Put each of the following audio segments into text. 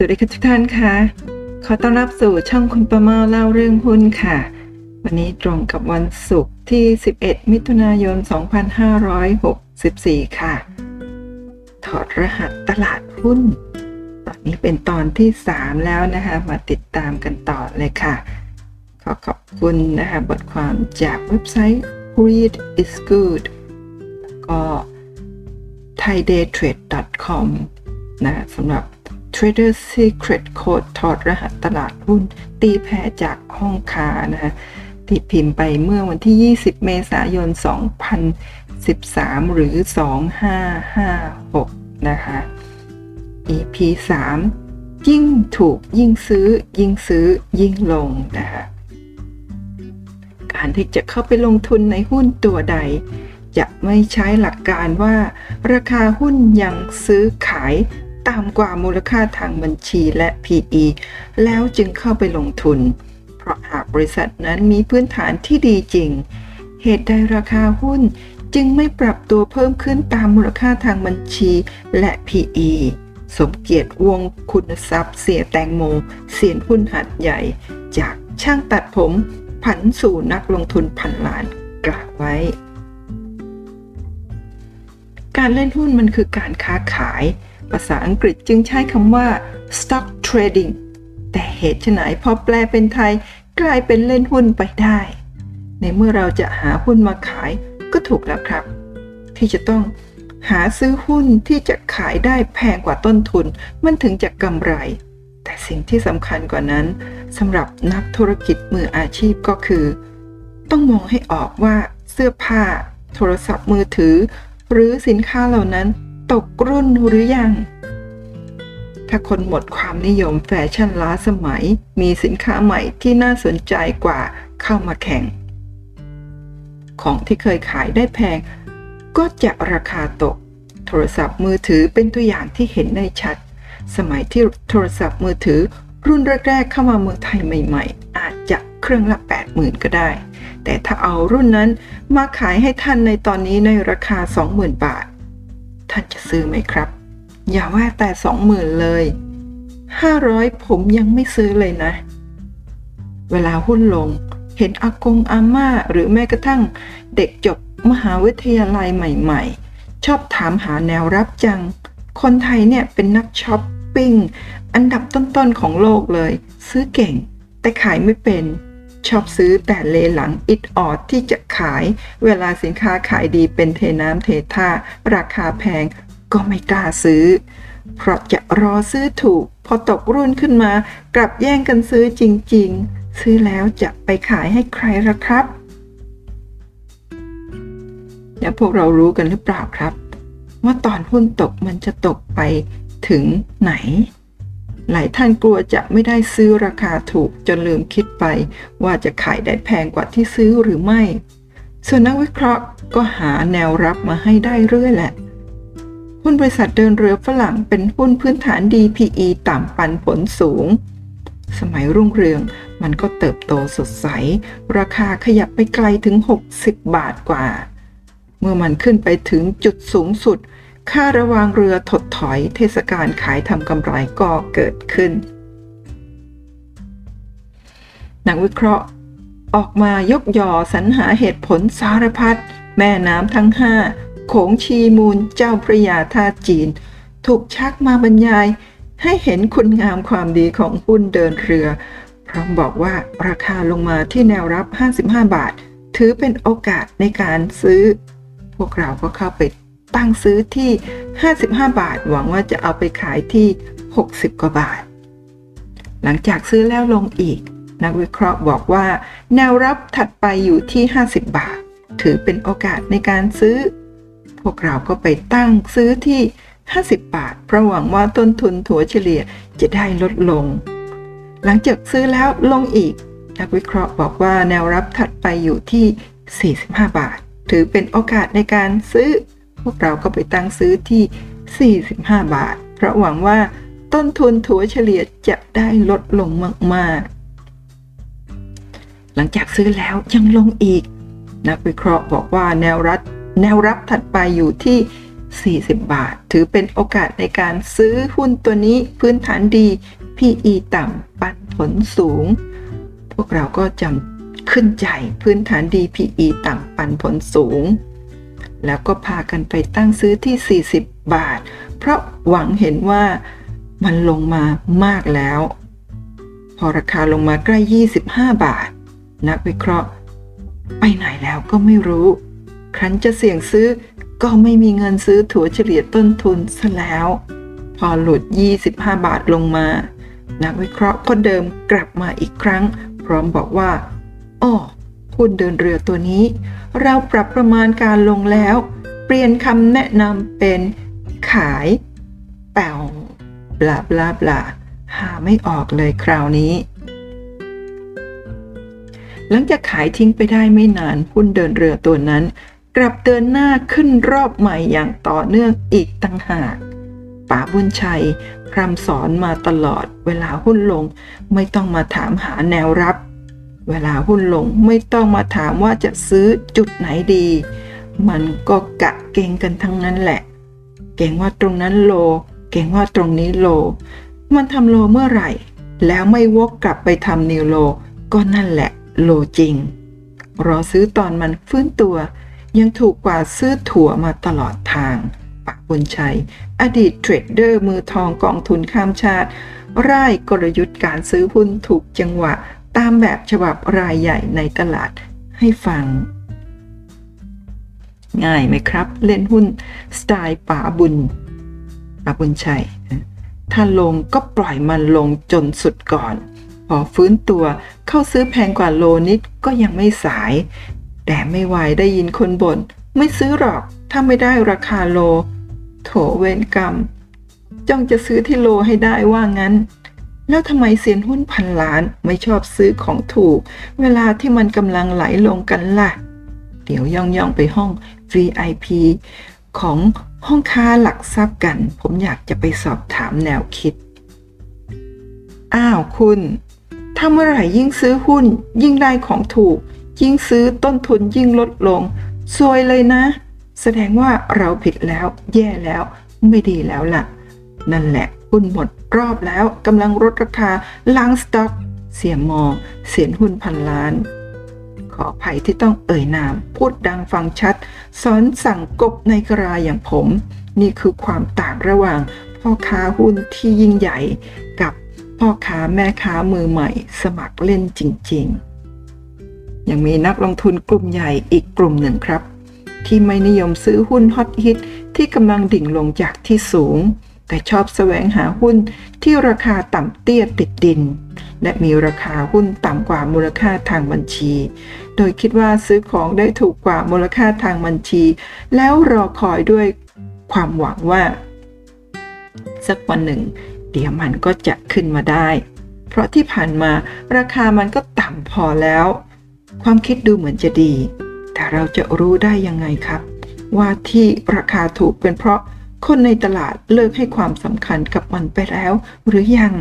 สวัสดีค่ะทุกท่านค่ะขอต้อนรับสู่ช่องคุณประเมาเล่าเรื่องหุ้นค่ะ วันนี้ตรงกับวันศุกร์ที่ 11 มิถุนายน 2564 ค่ะ ถอดรหัสตลาดหุ้น ตอนนี้เป็นตอนที่ 3 แล้วนะคะ มาติดตามกันต่อเลยค่ะ ขอขอบคุณนะคะ บทความจากเว็บไซต์ read is good ก็ thaidaytrade.com นะสำหรับ Trader Secret Code ถอดรหัสตลาดหุ้น ตีแพ้จากห้องค้านะคะตีพิมพ์ไปเมื่อวันที่ 20 เมษายน 2013 หรือ 2556 นะคะ EP 3 ยิ่งถูกยิ่งซื้อ ยิ่งซื้อ ยิ่งลงนะคะการที่จะเข้าไปลงทุนในหุ้นตัวใด จะไม่ใช้หลักการว่า ราคาหุ้นยังซื้อขาย ต่ำกว่ามูลค่าทางบัญชีและ PE แล้วจึงเข้าไปลงทุน เพราะหากบริษัทนั้นมีพื้นฐานที่ดีจริง เหตุใดราคาหุ้นจึงไม่ปรับตัวเพิ่มขึ้นตามมูลค่าทางบัญชีและ PE สมเกียรติวงคุณทรัพย์เสียแตงโม เสียนหุ้นหัดใหญ่ จากช่างตัดผม ผันสู่นักลงทุนพันล้านกล่าวไว้ การเล่นหุ้นมันคือการค้าขาย ภาษาอังกฤษจึงใช้คำว่า stock trading แต่เหตุไฉนพอแปลเป็นไทยกลายเป็นเล่นหุ้นไปได้ ในเมื่อเราจะหาหุ้นมาขายก็ถูกแล้วครับ ที่จะต้องหาซื้อหุ้นที่จะขายได้แพงกว่าต้นทุน มันถึงจะกำไร แต่สิ่งที่สำคัญกว่านั้นสำหรับนักธุรกิจมืออาชีพก็คือ ต้องมองให้ออกว่าเสื้อผ้า โทรศัพท์มือถือ หรือสินค้าเหล่านั้น ตกรุ่นหรือยัง ถ้าคนหมดความนิยมแฟชั่นล้าสมัย มีสินค้าใหม่ที่น่าสนใจกว่าเข้ามาแข่ง ของที่เคยขายได้แพง ก็จะราคาตก โทรศัพท์มือถือเป็นตัวอย่างที่เห็นได้ชัด สมัยที่โทรศัพท์มือถือรุ่นแรกๆเข้ามาเมืองไทยใหม่ ๆ อาจจะเครื่องละ 80,000 ก็ได้ แต่ถ้าเอารุ่นนั้นมาขายให้ท่านในตอนนี้ในราคา 20,000 บาท ท่านจะซื้อไหมครับ อย่าว่าแต่20,000เลย500ผมยังไม่ซื้อเลยนะ เวลาหุ้นลง เห็นอากงอาม่าหรือแม้กระทั่งเด็กจบมหาวิทยาลัยใหม่ ๆ ชอบถามหาแนวรับจัง คนไทยเนี่ยเป็นนักช้อปปิ้ง อันดับต้นๆของโลกเลย ซื้อเก่ง แต่ขายไม่เป็น ชอบซื้อแต่เลหลังอิดออดที่จะขาย เวลาสินค้าขายดีเป็นเทน้ำเทท่า ราคาแพงก็ไม่กล้าซื้อ เพราะจะรอซื้อถูก พอตกรุ่นขึ้นมา กลับแย่งกันซื้อจริง ๆ ซื้อแล้วจะไปขายให้ใครล่ะครับ แล้วพวกเรารู้กันหรือเปล่าครับ ว่าตอนหุ้นตกมันจะตกไปถึงไหน หลายท่านกลัวจะไม่ได้ซื้อราคาถูกจนลืมคิดไป ว่าจะขายได้แพงกว่าที่ซื้อหรือไม่ ส่วนนักวิเคราะห์ก็หาแนวรับมาให้ได้เรื่อยแหละหุ้นบริษัทเดินเรือฝรั่งเป็นหุ้นพื้นฐาน DPE ต่ำปันผลสูง สมัยรุ่งเรืองมันก็เติบโตสดใส ราคาขยับไปไกลถึง 60 บาทกว่า เมื่อมันขึ้นไปถึงจุดสูงสุด ค่าระวางเรือถดถอยเทศกาลขายทำกำไรก็เกิดขึ้น นักวิเคราะห์ออกมายกยอสรรหาเหตุผลสารพัดแม่น้ำทั้งห้าโขงชีมูลเจ้าพระยาท่าจีน ถูกชักมาบรรยาย ให้เห็นคุณงามความดีของหุ้นเดินเรือ พร้อมบอกว่าราคาลงมาที่แนวรับ 55 บาท ถือเป็นโอกาสในการซื้อ พวกเราก็เข้าไป ตั้งซื้อที่ 55 บาท หวังว่าจะเอาไปขายที่ 60 กว่าบาท หลังจากซื้อแล้วลงอีก นักวิเคราะห์บอกว่า แนวรับถัดไปอยู่ที่ 50 บาท ถือเป็นโอกาสในการซื้อ พวกเราก็ไปตั้งซื้อที่ 50 บาท เพราะหวังว่าต้นทุนถัวเฉลี่ยจะได้ลดลง หลังจากซื้อแล้วลงอีก นักวิเคราะห์บอกว่าแนวรับถัดไปอยู่ที่ 45 บาท ถือเป็นโอกาสในการซื้อ วกเราก็ไปตั้งซื้อที่ 45 บาท เพราะหวังว่าต้นทุนถั่วเฉลี่ยจะได้ลดลงมากๆ หลังจากซื้อแล้วยังลงอีก นักวิเคราะห์บอกว่าแนวรับแนวรับถัดไปอยู่ที่ 40 บาท ถือเป็นโอกาสในการซื้อหุ้นตัวนี้พื้นฐานดี PE ต่ำปันผลสูง พวกเราก็จำขึ้นใจพื้นฐานดี PE ต่ำปันผลสูง แล้วก็พากันไปตั้งซื้อที่ 40 บาท เพราะหวังเห็นว่ามันลงมามากแล้ว พอราคาลงมาใกล้ 25 บาท นักวิเคราะห์ ไปไหนแล้วก็ไม่รู้ ครั้นจะเสี่ยงซื้อก็ไม่มีเงินซื้อถั่วเฉลี่ยต้นทุนซะแล้ว พอหลุด 25 บาทลงมา นักวิเคราะห์ก็เดิมกลับมาอีกครั้ง พร้อมบอกว่าอ้อ หุ้นเดินเรือตัวนี้ เราปรับประมาณการลงแล้ว เปลี่ยนคำแนะนำเป็นขายแป่วบลาบลาบลาหาไม่ออกเลยคราวนี้ หลังจากขายทิ้งไปได้ไม่นานหุ้นเดินเรือตัวนั้น กลับเดินหน้าขึ้นรอบใหม่อย่างต่อเนื่องอีกตั้งหากป๋าบุญชัยพรำสอนมาตลอดเวลาหุ้นลง ไม่ต้องมาถามหาแนวรับ เวลาหุ้นลงไม่ต้องมาถามว่าจะซื้อจุดไหนดี มันก็กะเก่งกันทั้งนั้นแหละ เก่งว่าตรงนั้นโล เก่งว่าตรงนี้โล มันทำโลเมื่อไหร่ แล้วไม่วกกลับไปทำนิวโล ก็นั่นแหละโลจริง รอซื้อตอนมันฟื้นตัว ยังถูกกว่าซื้อถั่วมาตลอดทางปักบุญชัย อดีตเทรดเดอร์มือทองกองทุนข้ามชาติ ร่ายกลยุทธ์การซื้อหุ้นถูกจังหวะ ตามแบบฉบับรายใหญ่ในตลาดให้ฟัง ง่ายไหมครับ เล่นหุ้นสไตล์ป๋าบุญป๋าบุญชัย ถ้าลงก็ปล่อยมันลงจนสุดก่อน พอฟื้นตัวเข้าซื้อแพงกว่าโลนิดก็ยังไม่สาย แต่ไม่ไหวได้ยินคนบน่นไม่ซื้อหรอกถ้าไม่ได้ราคาโล โถเวนกรรมจ้องจะซื้อที่โลให้ได้ว่างั้น แล้วทำไมเซียนหุ้นพันล้านไม่ชอบซื้อของถูก เวลาที่มันกำลังไหลลงกันล่ะ เดี๋ยวย่องย่องไปห้อง VIP ของห้องค้าหลักทรัพย์กัน ผมอยากจะไปสอบถามแนวคิด อ้าวคุณ ถ้าเมื่อไหร่ยิ่งซื้อหุ้น ยิ่งได้ของถูก ยิ่งซื้อต้นทุนยิ่งลดลงซวยเลยนะ แสดงว่าเราผิดแล้ว แย่แล้ว ไม่ดีแล้วล่ะ นั่นแหละ หุ้นหมดรอบแล้วกำลังลดราคาล้างสต็อก เสียมอ เสียนหุ้นพันล้าน ขออภัยที่ต้องเอ่ยนาม พูดดังฟังชัด สอนสั่งกบในกราอย่างผม นี่คือความต่างระหว่างพ่อค้าหุ้นที่ยิ่งใหญ่กับพ่อค้าแม่ค้ามือใหม่ สมัครเล่นจริง ๆ ยังมีนักลงทุนกลุ่มใหญ่อีกกลุ่มหนึ่งครับ ที่ไม่นิยมซื้อหุ้นฮอตฮิตที่กำลังดิ่งลงจากที่สูง แต่ชอบแสวงหาหุ้นที่ราคาต่ำเตี้ยติดดิน และมีราคาหุ้นต่ำกว่ามูลค่าทางบัญชี โดยคิดว่าซื้อของได้ถูกกว่ามูลค่าทางบัญชี แล้วรอคอยด้วยความหวังว่า สักวันหนึ่ง เดี๋ยวมันก็จะขึ้นมาได้ เพราะที่ผ่านมาราคามันก็ต่ำพอแล้ว ความคิดดูเหมือนจะดี แต่เราจะรู้ได้ยังไงครับ ว่าที่ราคาถูกเป็นเพราะ คนในตลาดเลิกให้ความสำคัญกับมันไปแล้ว หรือยัง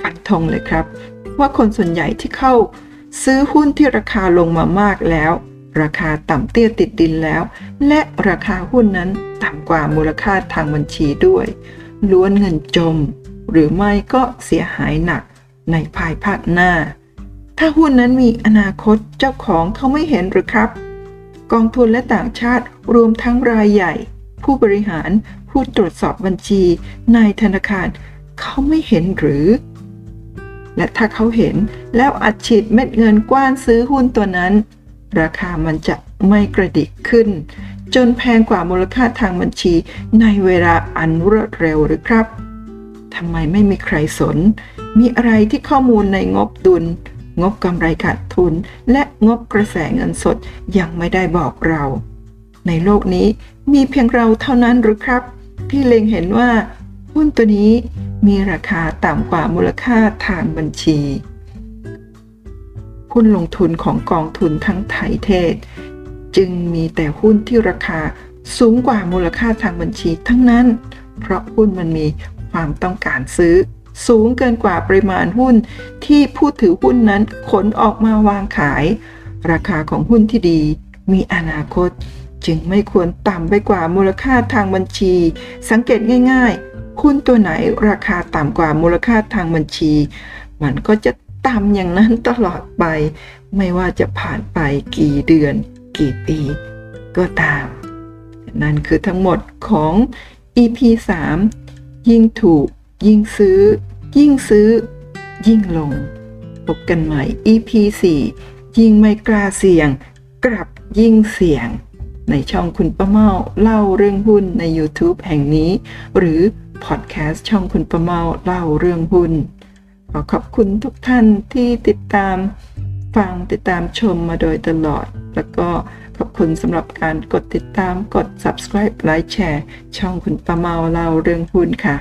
ฟันธงเลยครับ ว่าคนส่วนใหญ่ที่เข้า ซื้อหุ้นที่ราคาลงมามากแล้ว ราคาต่ำเตี้ยติดดินแล้ว และราคาหุ้นนั้นต่ำกว่ามูลค่าทางบัญชีด้วย ล้วนเงินจม หรือไม่ก็เสียหายหนักในภายภาคหน้า ถ้าหุ้นนั้นมีอนาคตเจ้าของเขาไม่เห็นหรือครับ กองทุนและต่างชาติรวมทั้งรายใหญ่ ผู้บริหาร ผู้ตรวจสอบบัญชี นายธนาคาร เขาไม่เห็นหรือ และถ้าเขาเห็นแล้วอัดฉีดเม็ดเงินกว้านซื้อหุ้นตัวนั้น ราคามันจะไม่กระดิกขึ้น จนแพงกว่ามูลค่าทางบัญชีในเวลาอันรวดเร็วหรือครับทำไมไม่มีใครสน มีอะไรที่ข้อมูลในงบดุล งบกำไรขาดทุน และงบกระแสเงินสดยังไม่ได้บอกเรา ในโลกนี้มีเพียงเราเท่านั้นหรือครับที่เล็งเห็นว่า หุ้นตัวนี้มีราคาต่ำกว่ามูลค่าทางบัญชีหุ้นลงทุนของกองทุนทั้งไทยเทศ จึงมีแต่หุ้นที่ราคาสูงกว่ามูลค่าทางบัญชีทั้งนั้น เพราะหุ้นมันมีความต้องการซื้อ สูงเกินกว่าปริมาณหุ้นที่ผู้ถือหุ้นนั้นขนออกมาวางขาย ราคาของหุ้นที่ดีมีอนาคต จึงไม่ควรต่ำไปกว่ามูลค่าทางบัญชี สังเกตง่ายๆ หุ้นตัวไหนราคาต่ำกว่ามูลค่าทางบัญชี มันก็จะต่ำอย่างนั้นตลอดไป ไม่ว่าจะผ่านไปกี่เดือน กี่ปี ก็ตาม นั่นคือทั้งหมดของ EP 3 ยิ่งถูก ยิ่งซื้อ ยิ่งซื้อ ยิ่งลง พบกันใหม่ EP 4 ยิ่งไม่กล้าเสี่ยง กลับยิ่งเสี่ยง ในช่องคุณประเมาเล่าเรื่องหุ้นใน YouTube แห่งนี้ หรือพอดแคสต์ช่องคุณประเมาเล่าเรื่องหุ้น ขอขอบคุณทุกท่านที่ติดตามฟังติดตามชมมาโดยตลอด แล้วก็ขอบคุณสำหรับการกดติดตามกด subscribe ไลค์แชร์ช่องคุณประเมาเล่าเรื่องหุ้นค่ะ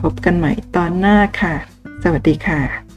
พบกันใหม่ตอนหน้าค่ะ สวัสดีค่ะ